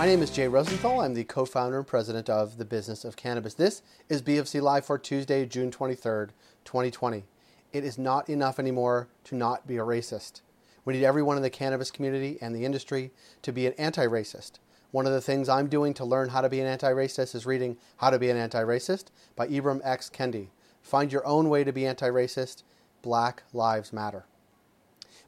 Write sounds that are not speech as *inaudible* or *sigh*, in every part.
My name is Jay Rosenthal. I'm the co founder and president of the Business of Cannabis. This is BofC Live for Tuesday, June 23rd, 2020. It is not enough anymore to not be a racist. We need everyone in the cannabis community and the industry to be an anti racist. One of the things I'm doing to learn how to be an anti racist is reading How to Be an Anti Racist by Ibram X. Kendi. Find your own way to be anti racist. Black Lives Matter.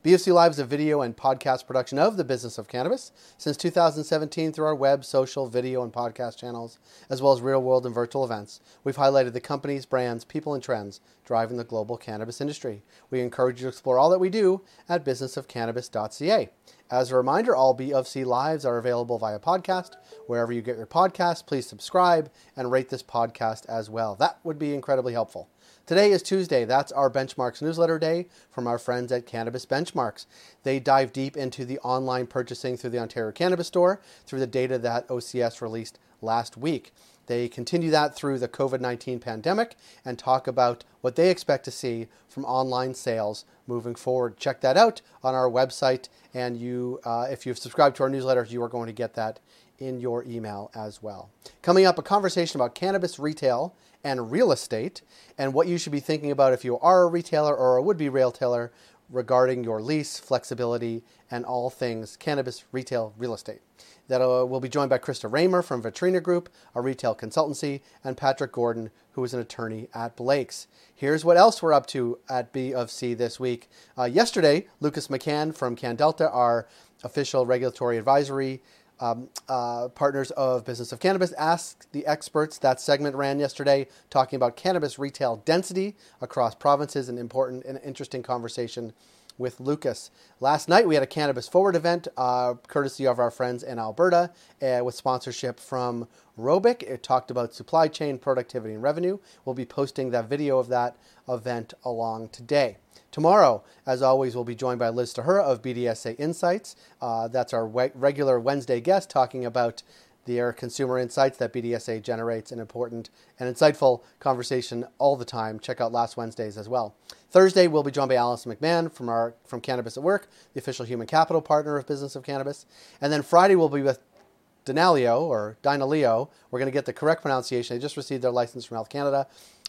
BofC Live is a video and podcast production of the business of cannabis since 2017 through our web, social, video, and podcast channels, as well as real world and virtual events. We've highlighted the companies, brands, people, and trends driving the global cannabis industry. We encourage you to explore all that we do at businessofcannabis.ca. As a reminder, all BofC Lives are available via podcast. Wherever you get your podcasts, please subscribe and rate this podcast as well. That would be incredibly helpful. Today is Tuesday. That's our Benchmarks newsletter day from our friends at Cannabis Benchmarks. They dive deep into the online purchasing through the Ontario Cannabis Store through the data that OCS released last week. They continue that through the COVID 19 pandemic and talk about what they expect to see from online sales moving forward. Check that out on our website, and you, uh, if you've subscribed to our newsletters, you are going to get that in your email as well. Coming up, a conversation about cannabis retail and real estate, and what you should be thinking about if you are a retailer or a would be retailer regarding your lease, flexibility, and all things cannabis retail real estate. That uh, will be joined by Krista Raymer from Vitrina Group, a retail consultancy, and Patrick Gordon, who is an attorney at Blakes. Here's what else we're up to at B of C this week. Uh, yesterday, Lucas McCann from CanDelta, our official regulatory advisory um, uh, partners of Business of Cannabis Ask the Experts. That segment ran yesterday talking about cannabis retail density across provinces, an important and interesting conversation with Lucas. Last night we had a Cannabis Forward event, uh, courtesy of our friends in Alberta, uh, with sponsorship from Robic. It talked about supply chain productivity and revenue. We'll be posting that video of that event along today. Tomorrow, as always, we'll be joined by Liz Stahura of BDSA Insights. Uh, that's our we- regular Wednesday guest talking about their consumer insights that BDSA generates, an important and insightful conversation all the time. Check out last Wednesdays as well. Thursday, we'll be joined by Alison McMahon from our from Cannabis at Work, the official human capital partner of Business of Cannabis. And then Friday, we'll be with Denalio or Dynaleo. We're going to get the correct pronunciation. They just received their license from Health Canada.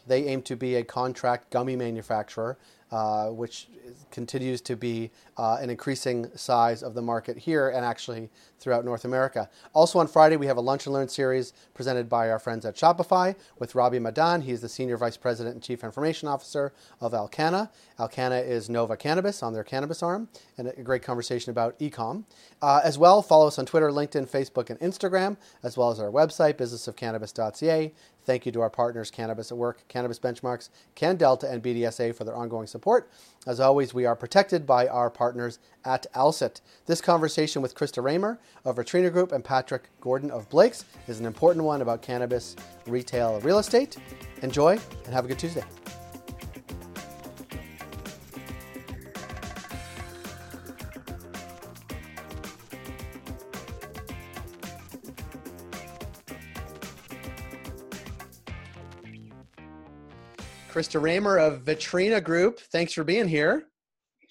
They aim to be a contract gummy manufacturer uh, which continues to be uh, an increasing size of the market here and actually throughout North America. Also on Friday, we have a Lunch and Learn series presented by our friends at Shopify with Robbie Madan. He's the Senior Vice President and Chief Information Officer of Alcanna. Alcanna is Nova Cannabis on their cannabis arm, and a great conversation about ecom. Uh, as well, follow us on Twitter, LinkedIn, Facebook, and Instagram, as well as our website, businessofcannabis.ca. Thank you to our partners, Cannabis at Work, Cannabis Benchmarks, CanDelta, and BDSA for their ongoing support. As always, we are protected by our partners at Alsit. This conversation with Krista Raymer of Vitrina Group and Patrick Gordon of Blakes is an important one about cannabis retail real estate. Enjoy and have a good Tuesday. Krista Raymer of Vitrina Group, thanks for being here.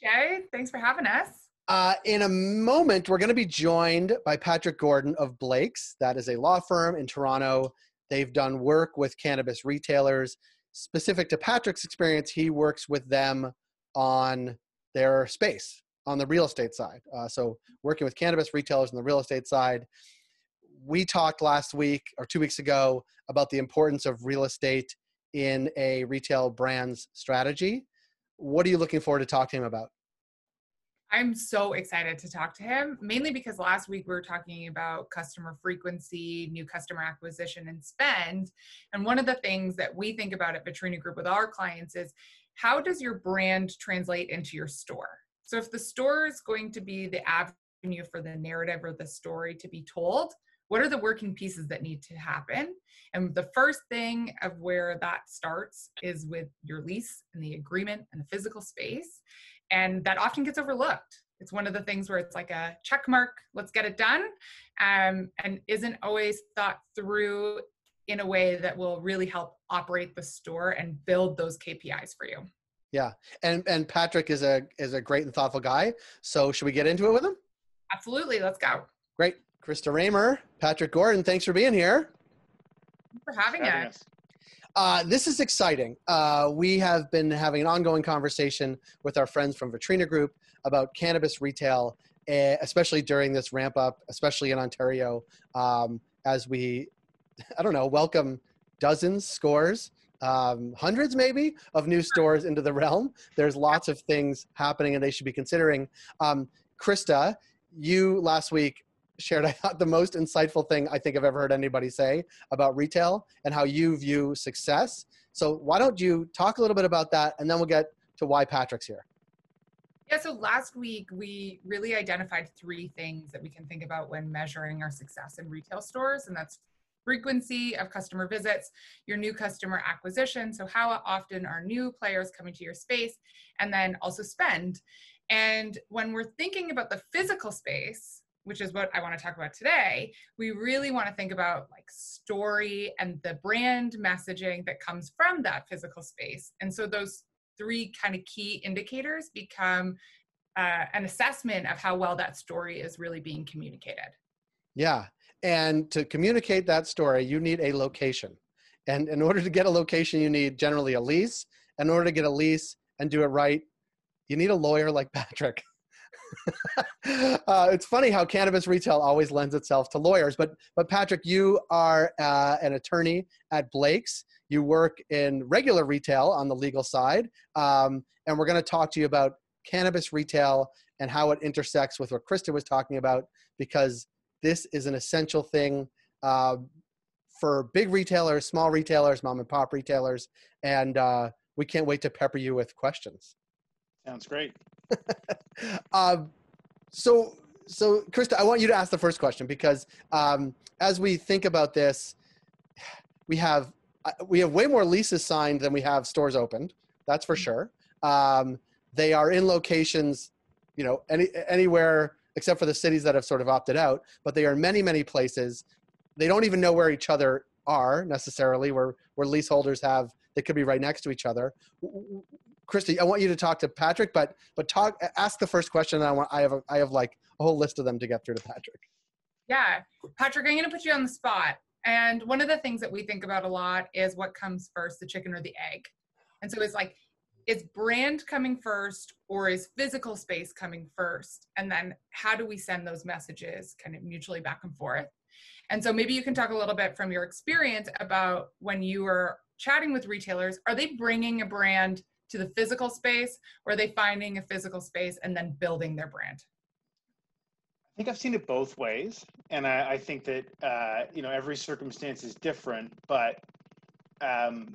Jay, thanks for having us. Uh, in a moment, we're going to be joined by Patrick Gordon of Blakes. That is a law firm in Toronto. They've done work with cannabis retailers. Specific to Patrick's experience, he works with them on their space, on the real estate side. Uh, so, working with cannabis retailers on the real estate side. We talked last week or two weeks ago about the importance of real estate in a retail brand's strategy. What are you looking forward to talk to him about? I'm so excited to talk to him, mainly because last week we were talking about customer frequency, new customer acquisition, and spend. And one of the things that we think about at Vitrina Group with our clients is how does your brand translate into your store? So if the store is going to be the avenue for the narrative or the story to be told, what are the working pieces that need to happen? And the first thing of where that starts is with your lease and the agreement and the physical space. And that often gets overlooked. It's one of the things where it's like a check mark let's get it done um, and isn't always thought through in a way that will really help operate the store and build those kpis for you. Yeah and and patrick is a is a great and thoughtful guy. So should we get into it with him? Absolutely let's go. Great Krista Raymer, Patrick Gordon, thanks for being here. Thanks for having, having us. Uh, this is exciting. Uh, we have been having an ongoing conversation with our friends from Vitrina Group about cannabis retail, eh, especially during this ramp up, especially in Ontario, um, as we, *laughs* I don't know, welcome dozens, scores, um, hundreds maybe of new stores into the realm. There's lots of things happening and they should be considering. Um, Krista, you last week shared, *laughs* I thought, the most insightful thing I think I've ever heard anybody say about retail and how you view success. So, why don't you talk a little bit about that and then we'll get to why Patrick's here. Yeah, so last week we really identified three things that we can think about when measuring our success in retail stores, and that's frequency of customer visits, your new customer acquisition, so how often are new players coming to your space, and then also spend. And when we're thinking about the physical space, which is what I want to talk about today, we really want to think about like story and the brand messaging that comes from that physical space. And so those three kind of key indicators become uh, an assessment of how well that story is really being communicated. Yeah. And to communicate that story, you need a location. And in order to get a location, you need generally a lease. In order to get a lease and do it right, you need a lawyer like *laughs* Patrick. *laughs* uh, it's funny how cannabis retail always lends itself to lawyers. But but Patrick, you are uh, an attorney at Blakes. You work in regular retail on the legal side, um, and we're going to talk to you about cannabis retail and how it intersects with what Krista was talking about, because this is an essential thing uh, for big retailers, small retailers, mom and pop retailers, and uh, we can't wait to pepper you with questions. Sounds great. *laughs* um, so, so Krista, I want you to ask the first question because um, as we think about this, we have uh, we have way more leases signed than we have stores opened. That's for mm-hmm. sure. Um, they are in locations, you know, any anywhere except for the cities that have sort of opted out. But they are many, many places. They don't even know where each other are necessarily. Where where leaseholders have they could be right next to each other. Christy, I want you to talk to Patrick, but but talk ask the first question. I want I have a, I have like a whole list of them to get through to Patrick. Yeah, Patrick, I'm going to put you on the spot. And one of the things that we think about a lot is what comes first, the chicken or the egg. And so it's like, is brand coming first or is physical space coming first? And then how do we send those messages kind of mutually back and forth? And so maybe you can talk a little bit from your experience about when you were chatting with retailers, are they bringing a brand to the physical space or are they finding a physical space and then building their brand? I think i've seen it both ways and i, I think that uh, you know every circumstance is different but um,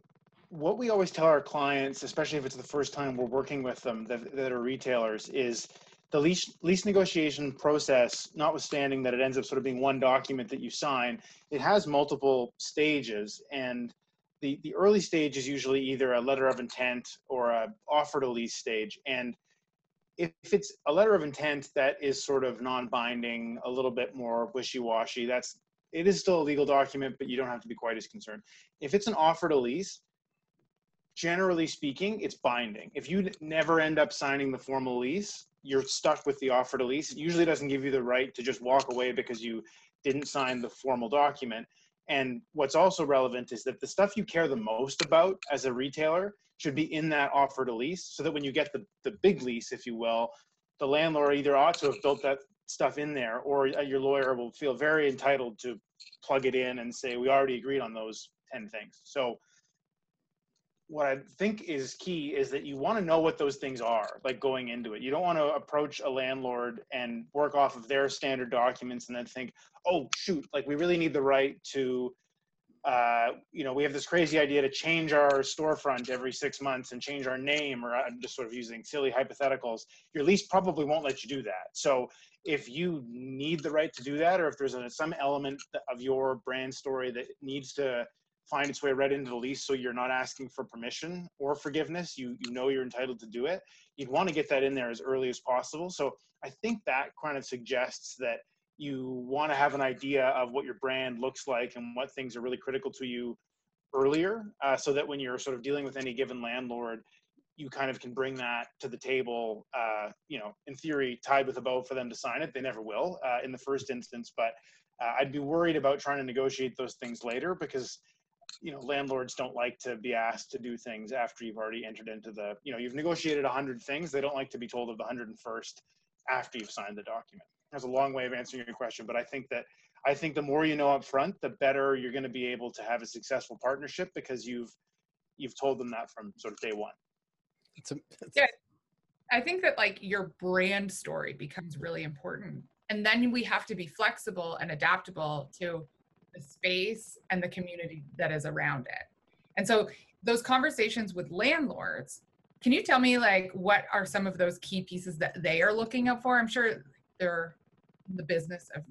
what we always tell our clients especially if it's the first time we're working with them that, that are retailers is the lease lease negotiation process, notwithstanding that it ends up sort of being one document that you sign, it has multiple stages, and the, the early stage is usually either a letter of intent or a offer to lease stage. And if it's a letter of intent that is sort of non-binding, a little bit more wishy-washy, that's it is still a legal document, but you don't have to be quite as concerned. If it's an offer to lease, generally speaking, it's binding. If you never end up signing the formal lease, you're stuck with the offer to lease. It usually doesn't give you the right to just walk away because you didn't sign the formal document. And what's also relevant is that the stuff you care the most about as a retailer should be in that offer to lease so that when you get the, the big lease, if you will, the landlord either ought to have built that stuff in there or uh, your lawyer will feel very entitled to plug it in and say, we already agreed on those 10 things. So what I think is key is that you want to know what those things are, like going into it. You don't want to approach a landlord and work off of their standard documents and then think, oh, shoot, like we really need the right to, uh, you know, we have this crazy idea to change our storefront every six months and change our name, or I'm just sort of using silly hypotheticals. Your lease probably won't let you do that. So if you need the right to do that, or if there's a, some element of your brand story that needs to find its way right into the lease so you're not asking for permission or forgiveness. You you know you're entitled to do it. You'd want to get that in there as early as possible. So i think that kind of suggests that you want to have an idea of what your brand looks like and what things are really critical to you earlier uh, so that when you're sort of dealing with any given landlord you kind of can bring that to the table, uh, you know, in theory, tied with a bow for them to sign it. They never will uh, in the first instance, but uh, I'd be worried about trying to negotiate those things later because, you know, landlords don't like to be asked to do things after you've already entered into the, you know, you've negotiated a hundred things. They don't like to be told of the hundred and first after you've signed the document. That's a long way of answering your question, but I think that I think the more you know up front, the better you're going to be able to have a successful partnership because you've you've told them that from sort of day one. It's a, it's yeah, I think that like your brand story becomes really important, and then we have to be flexible and adaptable to the space and the community that is around it. And so those conversations with landlords can you tell me like what are some of those key pieces that they are looking out for i'm sure they're the business of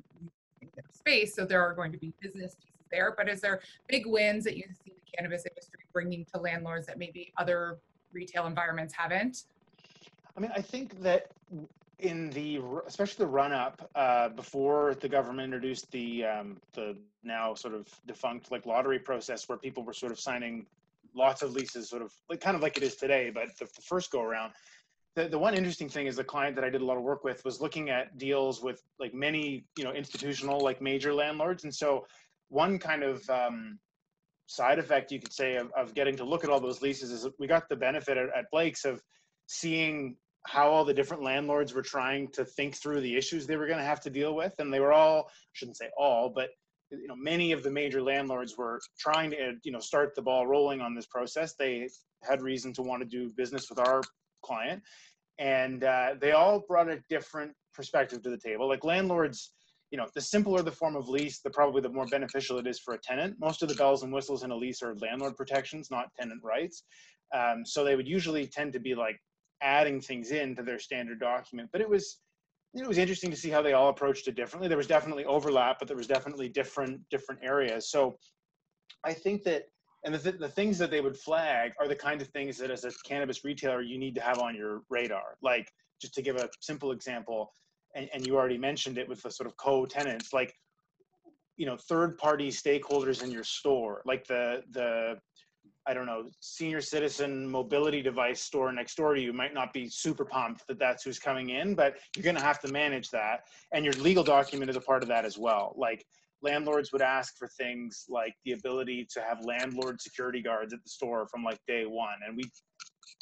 space so there are going to be business pieces there but is there big wins that you see the cannabis industry bringing to landlords that maybe other retail environments haven't? I mean, I think that in the especially the run up uh, before the government introduced the um, the now sort of defunct like lottery process where people were sort of signing lots of leases sort of like kind of like it is today but the, the first go around. The, the one interesting thing is the client that i did a lot of work with was looking at deals with like many you know institutional like major landlords. And so one kind of um, side effect you could say of, of getting to look at all those leases is we got the benefit at, at Blake's of seeing how all the different landlords were trying to think through the issues they were going to have to deal with and they were all I shouldn't say all but you know many of the major landlords were trying to you know start the ball rolling on this process they had reason to want to do business with our client and uh, they all brought a different perspective to the table like landlords you know, the simpler the form of lease, the probably the more beneficial it is for a tenant. Most of the bells and whistles in a lease are landlord protections, not tenant rights. Um, so they would usually tend to be like adding things into their standard document. But it was it was interesting to see how they all approached it differently. There was definitely overlap, but there was definitely different different areas. So I think that and the, th- the things that they would flag are the kind of things that as a cannabis retailer you need to have on your radar. Like just to give a simple example, and, and you already mentioned it with the sort of co-tenants, like you know, third-party stakeholders in your store, like the the I don't know, senior citizen mobility device store next door to you might not be super pumped that that's who's coming in, but you're going to have to manage that. And your legal document is a part of that as well. Like landlords would ask for things like the ability to have landlord security guards at the store from like day one. And we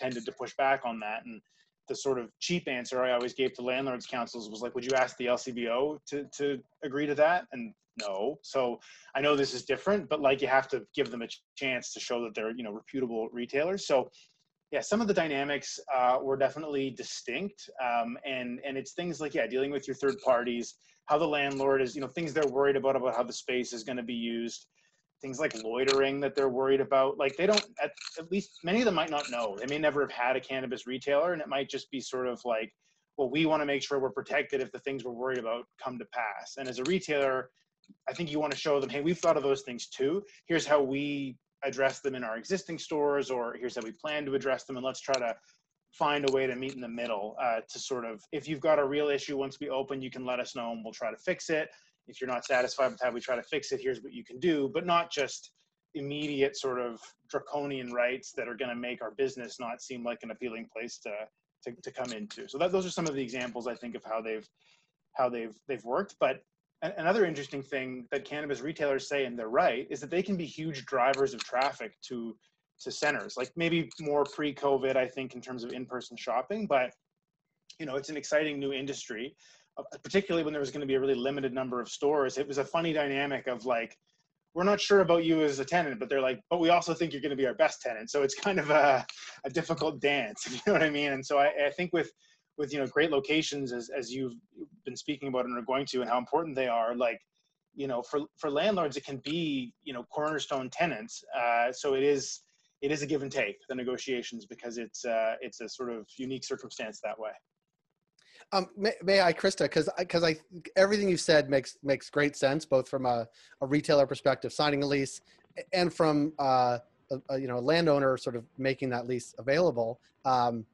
tended to push back on that. And the sort of cheap answer I always gave to landlords councils was like, would you ask the LCBO to, to agree to that? And no. So I know this is different, but like you have to give them a chance to show that they're, you know, reputable retailers. So yeah, some of the dynamics uh, were definitely distinct. Um, and, and it's things like, yeah, dealing with your third parties, how the landlord is, you know, things they're worried about, about how the space is going to be used things like loitering that they're worried about. Like they don't, at, at, least many of them might not know. They may never have had a cannabis retailer, and it might just be sort of like, well, we want to make sure we're protected if the things we're worried about come to pass. And as a retailer, I think you want to show them, hey, we've thought of those things too. Here's how we address them in our existing stores, or here's how we plan to address them, and let's try to find a way to meet in the middle uh, to sort of if you've got a real issue once we open you can let us know and we'll try to fix it if you're not satisfied with how we try to fix it, here's what you can do, but not just immediate sort of draconian rights that are going to make our business not seem like an appealing place to, to, to come into. So that, those are some of the examples I think of how they've how they've they've worked. But another interesting thing that cannabis retailers say, and they're right, is that they can be huge drivers of traffic to to centers. Like maybe more pre-COVID, I think, in terms of in-person shopping, but you know, it's an exciting new industry particularly when there was going to be a really limited number of stores, it was a funny dynamic of like, we're not sure about you as a tenant, but they're like, but we also think you're going to be our best tenant. So it's kind of a, a difficult dance, *laughs* you know what I mean? And so I, I think with, with, you know, great locations as, as you've been speaking about and are going to, and how important they are, like, you know, for, for landlords, it can be, you know, cornerstone tenants. Uh, so it is, it is a give and take the negotiations because it's, uh, it's a sort of unique circumstance that way. Um, may, may, I, Krista? Because because I, everything you said makes makes great sense, both from a, a retailer perspective, signing a lease, and from uh, a, a, you know a landowner sort of making that lease available. Um,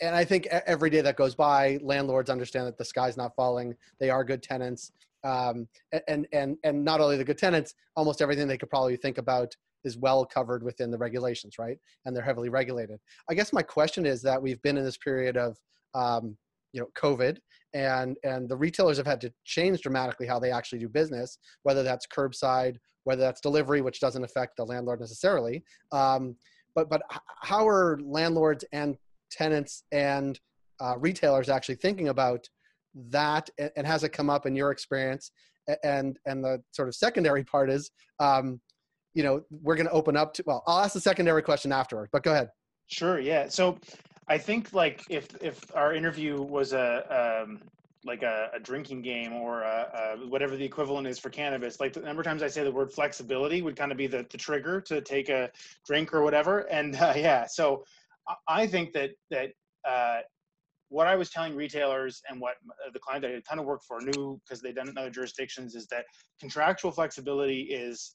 and I think every day that goes by, landlords understand that the sky's not falling. They are good tenants, um, and and and not only the good tenants, almost everything they could probably think about is well covered within the regulations, right? And they're heavily regulated. I guess my question is that we've been in this period of um, you know COVID, and and the retailers have had to change dramatically how they actually do business, whether that's curbside, whether that's delivery, which doesn't affect the landlord necessarily. Um, but but how are landlords and tenants and uh, retailers actually thinking about that, and has it come up in your experience? And and the sort of secondary part is, um, you know, we're going to open up to. Well, I'll ask the secondary question afterward, but go ahead. Sure. Yeah. So I think like if if our interview was a um, like a, a, drinking game or a, a, whatever the equivalent is for cannabis, like the number of times I say the word flexibility would kind of be the, the trigger to take a drink or whatever. And uh, *laughs* yeah, so I think that that uh, what I was telling retailers and what uh, the client that I did a ton of work for knew because they've done it in other jurisdictions is that contractual flexibility is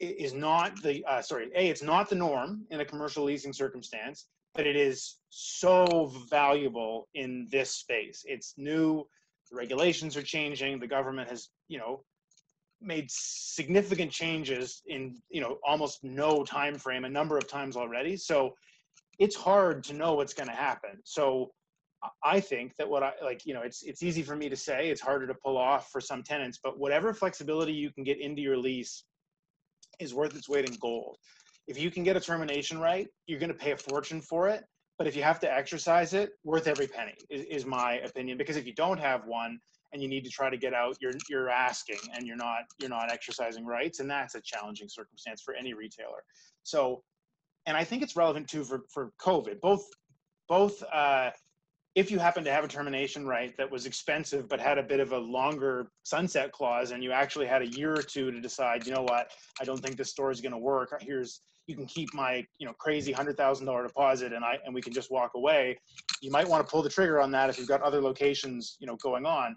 is not the uh, sorry a it's not the norm in a commercial leasing circumstance but it is so valuable in this space. It's new, the regulations are changing, the government has, you know, made significant changes in, you know, almost no time frame a number of times already. So it's hard to know what's going to happen. So I think that what I like, you know, it's it's easy for me to say, it's harder to pull off for some tenants, but whatever flexibility you can get into your lease is worth its weight in gold if you can get a termination right, you're going to pay a fortune for it. But if you have to exercise it, worth every penny is, is my opinion. Because if you don't have one and you need to try to get out, you're you're asking and you're not you're not exercising rights, and that's a challenging circumstance for any retailer. So, and I think it's relevant too for for COVID. Both both uh, if you happen to have a termination right that was expensive but had a bit of a longer sunset clause and you actually had a year or two to decide you know what i don't think this store is going to work here's you can keep my you know crazy hundred thousand dollar deposit and I and we can just walk away. You might want to pull the trigger on that if you've got other locations you know going on,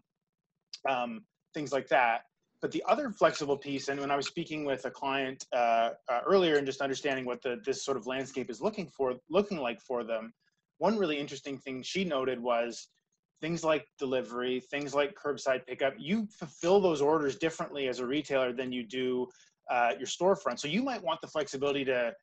um, things like that. But the other flexible piece, and when I was speaking with a client uh, uh, earlier and just understanding what the this sort of landscape is looking for, looking like for them, one really interesting thing she noted was things like delivery, things like curbside pickup. You fulfill those orders differently as a retailer than you do uh, your storefront. So you might want the flexibility to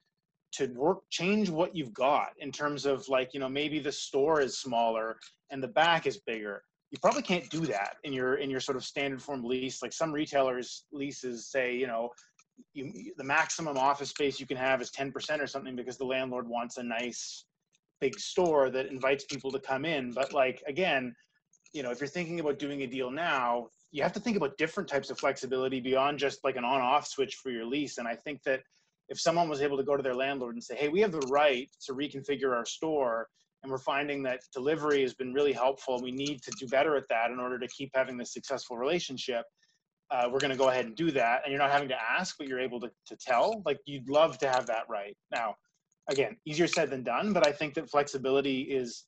to work change what you've got in terms of like you know maybe the store is smaller and the back is bigger. You probably can't do that in your in your sort of standard form lease. Like some retailers leases say you know you, the maximum office space you can have is 10% or something because the landlord wants a nice big store that invites people to come in. But like again, you know, if you're thinking about doing a deal now, you have to think about different types of flexibility beyond just like an on-off switch for your lease. And I think that if someone was able to go to their landlord and say, "Hey, we have the right to reconfigure our store," and we're finding that delivery has been really helpful, we need to do better at that in order to keep having this successful relationship. Uh, we're going to go ahead and do that, and you're not having to ask, but you're able to to tell. Like you'd love to have that right now. Again, easier said than done, but I think that flexibility is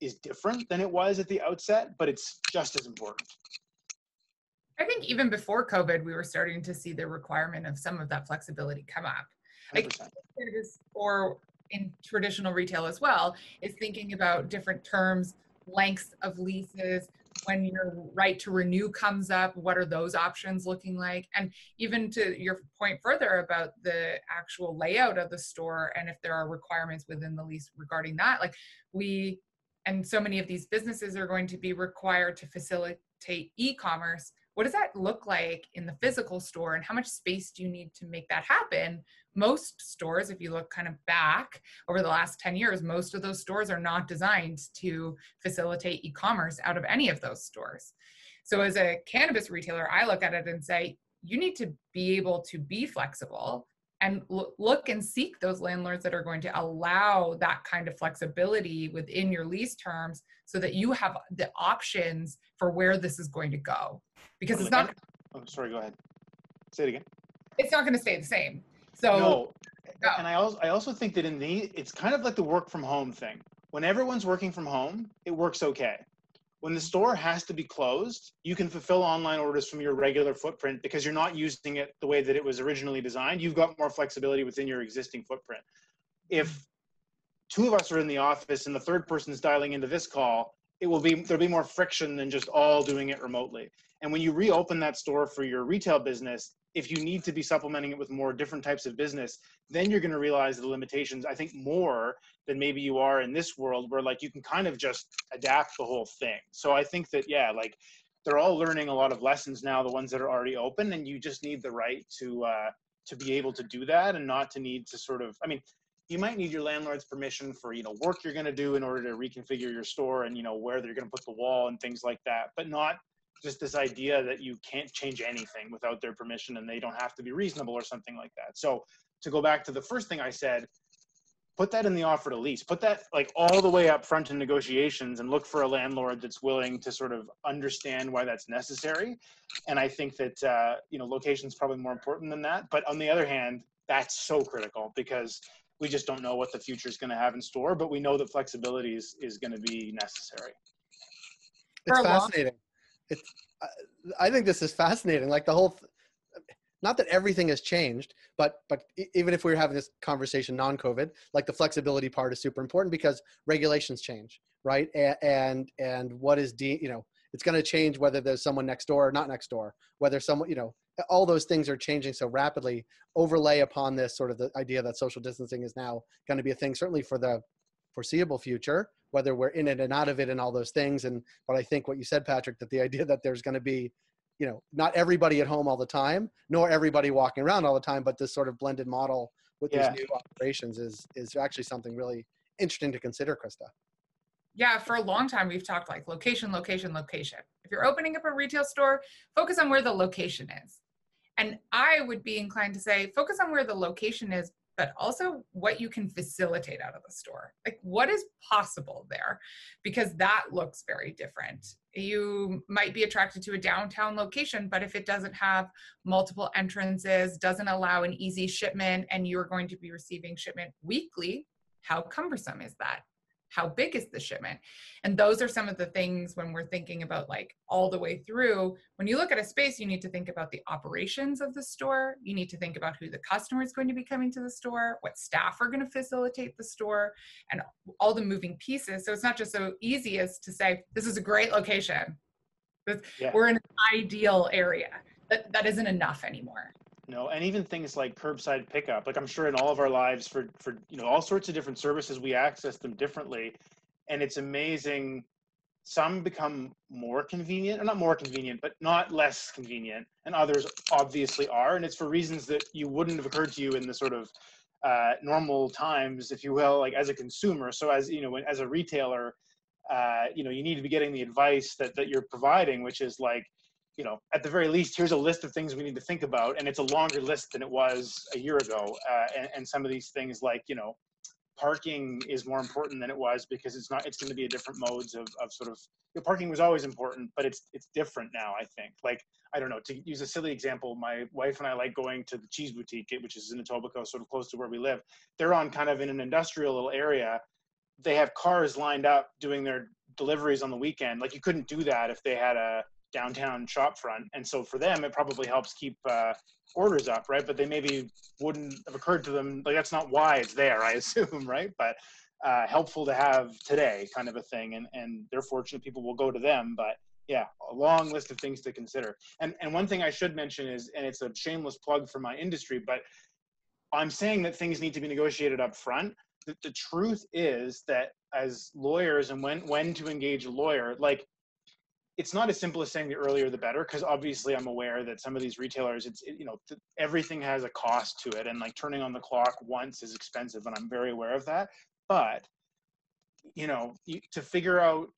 is different than it was at the outset, but it's just as important. I think even before COVID, we were starting to see the requirement of some of that flexibility come up. Like, or in traditional retail as well, is thinking about different terms, lengths of leases, when your right to renew comes up, what are those options looking like? And even to your point further about the actual layout of the store and if there are requirements within the lease regarding that, like we and so many of these businesses are going to be required to facilitate e-commerce what does that look like in the physical store and how much space do you need to make that happen? Most stores if you look kind of back over the last 10 years most of those stores are not designed to facilitate e-commerce out of any of those stores. So as a cannabis retailer i look at it and say you need to be able to be flexible and look and seek those landlords that are going to allow that kind of flexibility within your lease terms so that you have the options for where this is going to go. Because it's not oh sorry go ahead. Say it again. It's not going to stay the same. So no. and i also i also think that in the it's kind of like the work from home thing. When everyone's working from home it works okay when the store has to be closed, you can fulfill online orders from your regular footprint because you're not using it the way that it was originally designed. You've got more flexibility within your existing footprint. If two of us are in the office and the third person is dialing into this call, it will be there'll be more friction than just all doing it remotely. And when you reopen that store for your retail business, if you need to be supplementing it with more different types of business, then you're going to realize the limitations, I think, more than maybe you are in this world where like you can kind of just adapt the whole thing. So I think that, yeah, like they're all learning a lot of lessons now, the ones that are already open, and you just need the right to, uh, to be able to do that and not to need to sort of, I mean, you might need your landlord's permission for you know work you're going to do in order to reconfigure your store and you know where they're going to put the wall and things like that but not just this idea that you can't change anything without their permission and they don't have to be reasonable or something like that. So to go back to the first thing I said, put that in the offer to lease. Put that like all the way up front in negotiations and look for a landlord that's willing to sort of understand why that's necessary. And I think that uh, you know location is probably more important than that. But on the other hand, that's so critical because we just don't know what the future is going to have in store. But we know that flexibility is, is going to be necessary. It's fascinating it's I think this is fascinating. Like the whole, not that everything has changed, but but even if we are having this conversation non-COVID, like the flexibility part is super important because regulations change, right? And and, and what is de you know it's going to change whether there's someone next door or not next door, whether someone you know all those things are changing so rapidly. Overlay upon this sort of the idea that social distancing is now going to be a thing, certainly for the foreseeable future whether we're in it and out of it and all those things. And but I think what you said, Patrick, that the idea that there's going to be, you know, not everybody at home all the time, nor everybody walking around all the time, but this sort of blended model with yeah. these new operations is is actually something really interesting to consider, Krista. Yeah, for a long time we've talked like location, location, location. If you're opening up a retail store, focus on where the location is. And I would be inclined to say focus on where the location is, but also what you can facilitate out of the store. Like what is possible there? Because that looks very different. You might be attracted to a downtown location, but if it doesn't have multiple entrances, doesn't allow an easy shipment, and you're going to be receiving shipment weekly, how cumbersome is that? How big is the shipment? And those are some of the things when we're thinking about like all the way through when you look at a space you need to think about the operations of the store. You need to think about who the customer is going to be coming to the store what staff are going to facilitate the store and all the moving pieces. So it's not just so easy as to say this is a great location. Yeah. we're in an ideal area. That, that isn't enough anymore know and even things like curbside pickup like i'm sure in all of our lives for for you know all sorts of different services we access them differently. And it's amazing some become more convenient or not more convenient but not less convenient and others obviously are. And it's for reasons that you wouldn't have occurred to you in the sort of uh, normal times if you will like as a consumer. So as you know as a retailer uh, you know you need to be getting the advice that that you're providing which is like you know, at the very least, here's a list of things we need to think about, and it's a longer list than it was a year ago. Uh, and, and some of these things, like you know, parking is more important than it was because it's not. It's going to be a different modes of, of sort of. You know, parking was always important, but it's it's different now. I think. Like I don't know. To use a silly example, my wife and I like going to the cheese boutique, which is in Etobicoke, sort of close to where we live. They're on kind of in an industrial little area. They have cars lined up doing their deliveries on the weekend. Like you couldn't do that if they had a downtown shop front. And so for them it probably helps keep uh, orders up right? But they maybe wouldn't have occurred to them like that's not why it's there i *laughs* assume right? But uh, helpful to have today kind of a thing. And and they're fortunate people will go to them. But yeah a long list of things to consider. And and one thing i should mention is and it's a shameless plug for my industry but i'm saying that things need to be negotiated up front. The, the truth is that as lawyers and when when to engage a lawyer like it's not as simple as saying the earlier the better because obviously i'm aware that some of these retailers it's it, you know th- everything has a cost to it and like turning on the clock once is expensive and i'm very aware of that. But you know you, to figure out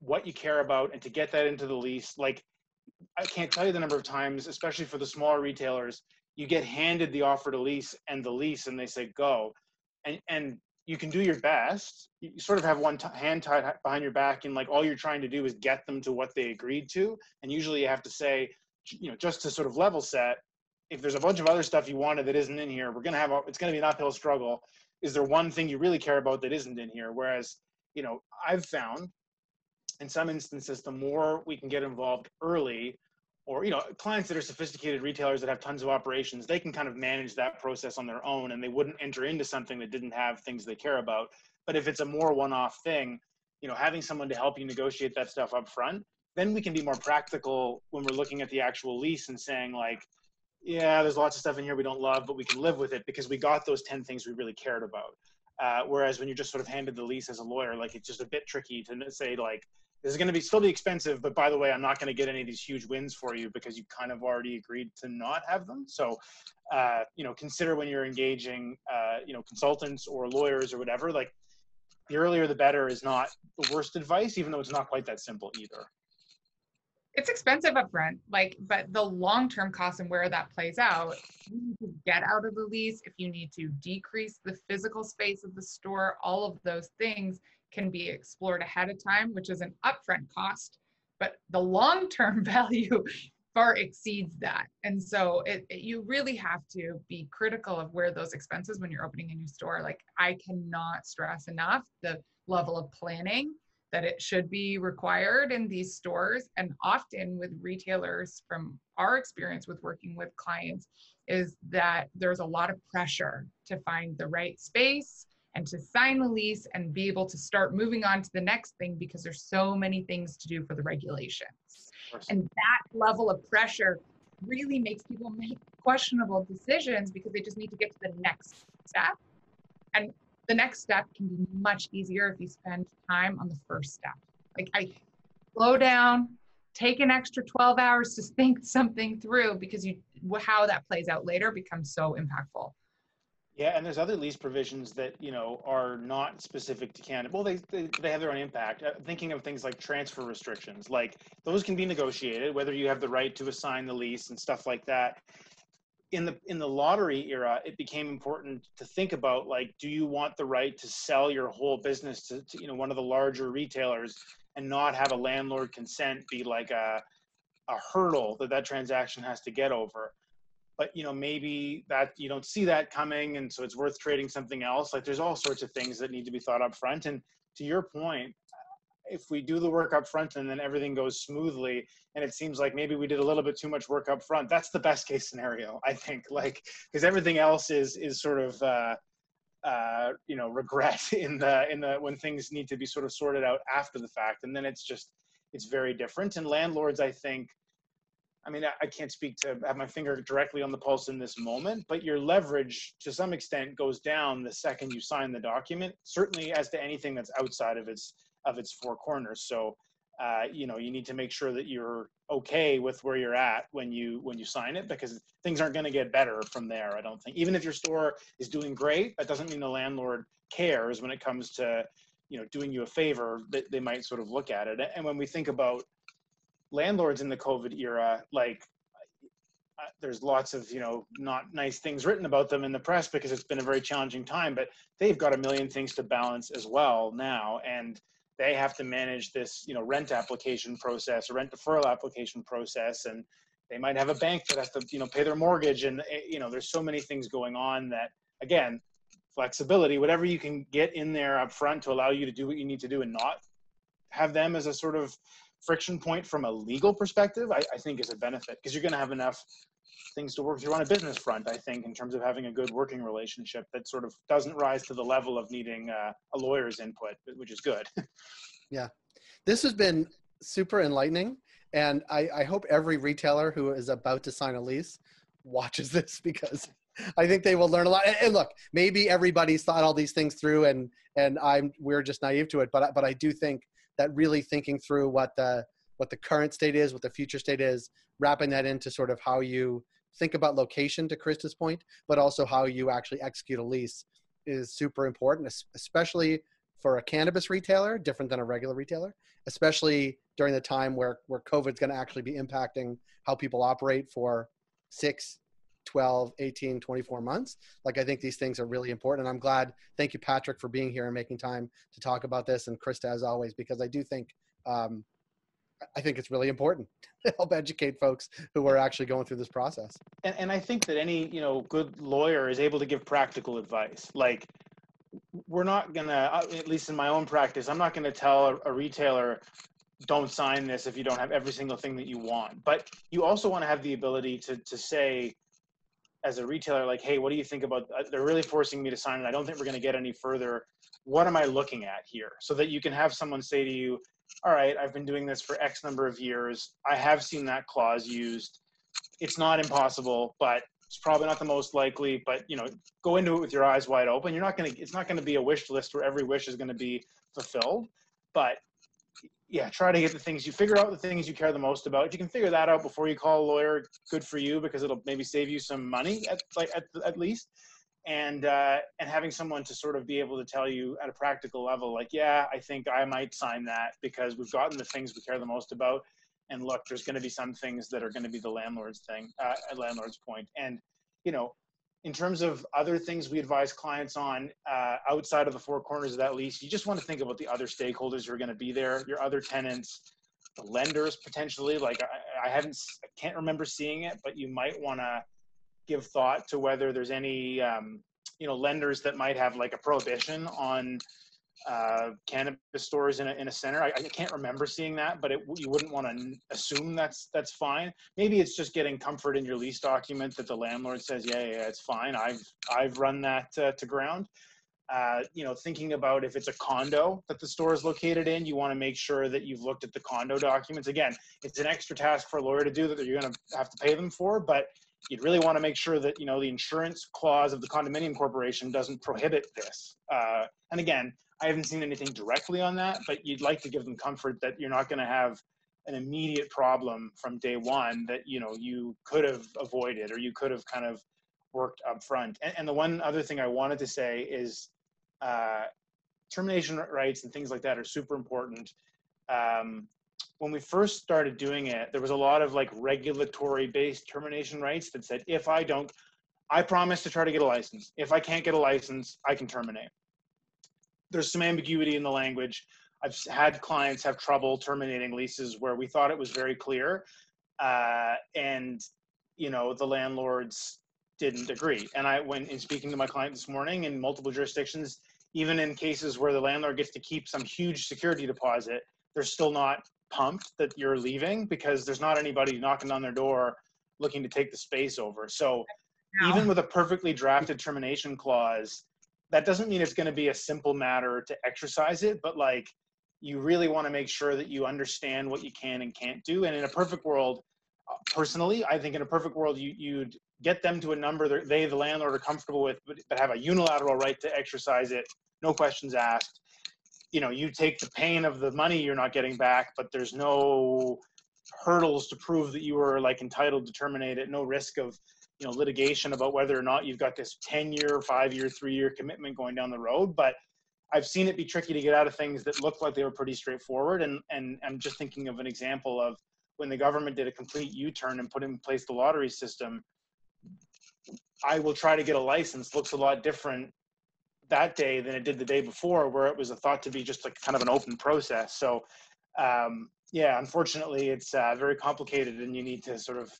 what you care about and to get that into the lease like i can't tell you the number of times especially for the smaller retailers you get handed the offer to lease and the lease and they say go. And and you can do your best. You sort of have one t- hand tied behind your back, and like all you're trying to do is get them to what they agreed to. And usually you have to say, you know, just to sort of level set. If there's a bunch of other stuff you wanted that isn't in here, we're gonna have a, it's gonna be an uphill struggle. Is there one thing you really care about that isn't in here? Whereas, you know, I've found in some instances, the more we can get involved early, or you know clients that are sophisticated retailers that have tons of operations they can kind of manage that process on their own and they wouldn't enter into something that didn't have things they care about but if it's a more one-off thing you know having someone to help you negotiate that stuff up front then we can be more practical when we're looking at the actual lease and saying like yeah, there's lots of stuff in here we don't love, but we can live with it because we got those 10 things we really cared about. Uh, whereas when you're just sort of handed the lease as a lawyer, like it's just a bit tricky to say like, this is going to be still be expensive, but by the way, I'm not going to get any of these huge wins for you because you kind of already agreed to not have them. So, uh, you know, consider when you're engaging, uh, you know, consultants or lawyers or whatever, like the earlier the better is not the worst advice, even though it's not quite that simple either it's expensive up front like but the long-term cost and where that plays out you need to get out of the lease if you need to decrease the physical space of the store all of those things can be explored ahead of time which is an upfront cost but the long-term *laughs* value far exceeds that and so it, it, you really have to be critical of where those expenses when you're opening a new store like i cannot stress enough the level of planning that it should be required in these stores. And often with retailers, from our experience with working with clients, is that there's a lot of pressure to find the right space and to sign the lease and be able to start moving on to the next thing because there's so many things to do for the regulations. And that level of pressure really makes people make questionable decisions because they just need to get to the next step. And the next step can be much easier if you spend time on the first step. Like I slow down, take an extra 12 hours to *laughs* think something through because you how that plays out later becomes so impactful. Yeah, and there's other lease provisions that you know are not specific to Canada. Well, they they, they have their own impact. Uh, thinking of things like transfer restrictions, like those can be negotiated, whether you have the right to assign the lease and stuff like that in the in the lottery era it became important to think about like do you want the right to sell your whole business to, to, you know one of the larger retailers and not have a landlord consent be like a a hurdle that that transaction has to get over but you know maybe that you don't see that coming and so it's worth trading something else. Like there's all sorts of things that need to be thought up front and to your point if we do the work up front and then everything goes smoothly and it seems like maybe we did a little bit too much work up front that's the best case scenario *laughs* i think. Like because everything else is is sort of uh uh you know regret *laughs* in the in the when things need to be sort of sorted out after the fact and then it's just it's very different. And landlords i think I mean, I can't speak to have my finger directly on the pulse in this moment, but your leverage to some extent goes down the second you sign the document, certainly as to anything that's outside of its of its four corners. So, uh, you know, you need to make sure that you're okay with where you're at when you when you sign it because things aren't going to get better from there. I don't think. Even if your store is doing great, that doesn't mean the landlord cares when it comes to you know doing you a favor. That they might sort of look at it. And when we think about landlords in the COVID era, like uh, there's lots of you know not nice things written about them in the press because it's been a very challenging time but they've got a million things to balance as well now and they have to manage this you know rent application process rent deferral application process and they might have a bank that has to you know pay their mortgage and eh, you know there's so many things going on that again flexibility whatever you can get in there up front to allow you to do what you need to do and not have them as a sort of friction point from a legal perspective i, I think is a benefit because you're going to have enough things to work through on a business front, I think, in terms of having a good working relationship that sort of doesn't rise to the level of needing uh, a lawyer's input, which is good. *laughs* yeah. This has been super enlightening. And I, I hope every retailer who is about to sign a lease watches *laughs* this because I think they will learn a lot. And, look, maybe everybody's thought all these things through, and and I'm we're just naive to it. But but I do think that really thinking through what the what the current state is, what the future state is, wrapping that into sort of how you think about location to Krista's point, but also how you actually execute a lease is super important, especially for a cannabis retailer, different than a regular retailer, especially during the time where, where COVID is going to actually be impacting how people operate for six, 12, 18, 24 months. Like, I think these things are really important. And I'm glad, thank you, Patrick, for being here and making time to talk about this, and Krista, as always, because I do think um, I think it's really important *laughs* to help educate folks who are actually going through this process. And, and I think that any you know good lawyer is able to give practical advice. Like we're not gonna, uh, at least in my own practice, I'm not gonna tell a, a retailer don't sign this if you don't have every single thing that you want. But you also want to have the ability to to say as a retailer like hey what do you think about uh, they're really forcing me to sign it i don't think we're going to get any further what am i looking at here so that you can have someone say to you all right, I've been doing this for X number of years. I have seen that clause used. it's not impossible, but it's probably not the most likely. But you know, go into it with your eyes wide open. You're not gonna. It's not gonna be a wish list where every wish is gonna be fulfilled. But yeah, try to get the things you figure out the things you care the most about. If you can figure that out before you call a lawyer, good for you because it'll maybe save you some money at like at, at least. And uh, and having someone to sort of be able to tell you at a practical level, like, yeah, I think I might sign that because we've gotten the things we care the most about. And look, there's going to be some things that are going to be the landlord's thing, uh, landlord's point. And you know, in terms of other things we advise clients on uh, outside of the four corners of that lease, you just want to think about the other stakeholders who are going to be there, your other tenants, the lenders potentially. Like I, I haven't, I can't remember seeing it, but you might want to give thought to whether there's any, um, you know, lenders that might have like a prohibition on uh, cannabis stores in a, in a center. I, I, can't remember seeing that, but it, you wouldn't want to assume that's that's fine. Maybe it's just getting comfort in your lease document that the landlord says, yeah, yeah, it's fine. I've I've run that uh, to ground. Uh, you know, thinking about if it's a condo that the store is located in, you want to make sure that you've looked at the condo documents. Again, it's an extra task for a lawyer to do that you're going to have to pay them for, but you'd really want to make sure that you know the insurance clause of the condominium corporation doesn't prohibit this. Uh, and again, I haven't seen anything directly on that, but you'd like to give them comfort that you're not going to have an immediate problem from day one that you know you could have avoided or you could have kind of worked up front. And, and the one other thing I wanted to say is uh, termination rights and things like that are super important. Um, when we first started doing it, there was a lot of like regulatory based termination rights that said, if I don't, I promise to try to get a license. If I can't get a license, I can terminate there's some ambiguity in the language. I've had clients have trouble terminating leases where we thought it was very clear, uh, and you know the landlords didn't agree. And I went in speaking to my client this morning in multiple jurisdictions, even in cases where the landlord gets to keep some huge security deposit, they're still not pumped that you're leaving because there's not anybody knocking on their door looking to take the space over. So no. even with a perfectly drafted termination clause, that doesn't mean it's going to be a simple matter to exercise it, but like you really want to make sure that you understand what you can and can't do. And in a perfect world, uh, personally, I think in a perfect world, you, you'd get them to a number that they, the landlord, are comfortable with, but, but have a unilateral right to exercise it, no questions asked. You know, you take the pain of the money you're not getting back, but there's no hurdles to prove that you were like entitled to terminate it, no risk of you know litigation about whether or not you've got this 10 year 5 year 3 year commitment going down the road but i've seen it be tricky to get out of things that look like they were pretty straightforward and and i'm just thinking of an example of when the government did a complete u-turn and put in place the lottery system i will try to get a license looks a lot different that day than it did the day before where it was a thought to be just like kind of an open process. So um, yeah unfortunately it's uh, very complicated and you need to sort of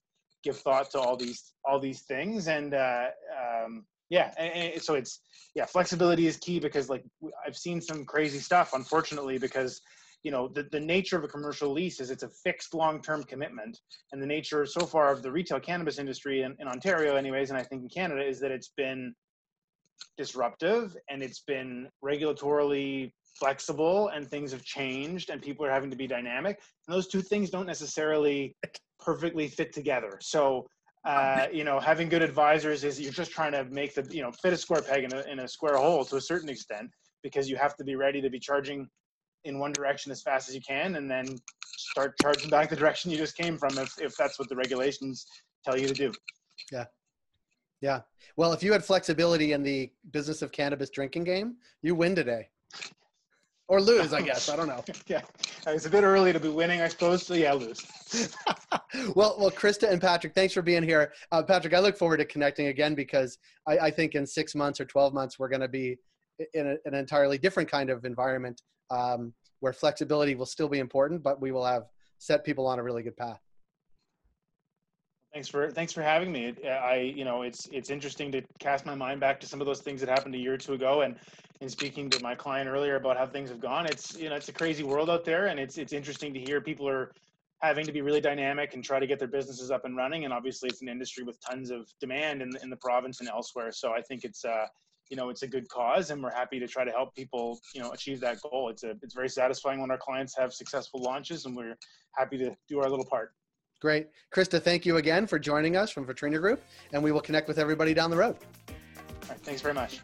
give thought to all these all these things. And uh, um, yeah and, and so it's yeah flexibility is key because like i've seen some crazy stuff unfortunately because you know the, the nature of a commercial lease is it's a fixed long-term commitment. And the nature so far of the retail cannabis industry in, in ontario anyways and i think in canada is that it's been disruptive and it's been regulatorily flexible and things have changed and people are having to be dynamic and those two things don't necessarily perfectly fit together. So, uh, you know, having good advisors is you're just trying to make the, you know, fit a square peg in a, in a square hole to a certain extent because you have to be ready to be charging in one direction as fast as you can and then start charging back the direction you just came from if, if that's what the regulations tell you to do. Yeah. Yeah. Well, if you had flexibility in the business of cannabis drinking game, you win today or lose, I guess. I don't know. *laughs* yeah, it's a bit early to be winning, I suppose. So yeah, lose. *laughs* well, well, Krista and Patrick, thanks for being here. Uh, Patrick, I look forward to connecting again because I, I think in six months or twelve months we're going to be in a, an entirely different kind of environment um, where flexibility will still be important, but we will have set people on a really good path. Thanks for thanks for having me. I you know it's it's interesting to cast my mind back to some of those things that happened a year or two ago, and in speaking to my client earlier about how things have gone, it's you know it's a crazy world out there, and it's it's interesting to hear people are having to be really dynamic and try to get their businesses up and running. And obviously, it's an industry with tons of demand in the, in the province and elsewhere. So I think it's uh you know it's a good cause, and we're happy to try to help people you know achieve that goal. It's a it's very satisfying when our clients have successful launches, and we're happy to do our little part. Great. Krista, thank you again for joining us from Vitrina Group, and we will connect with everybody down the road. Thanks very much.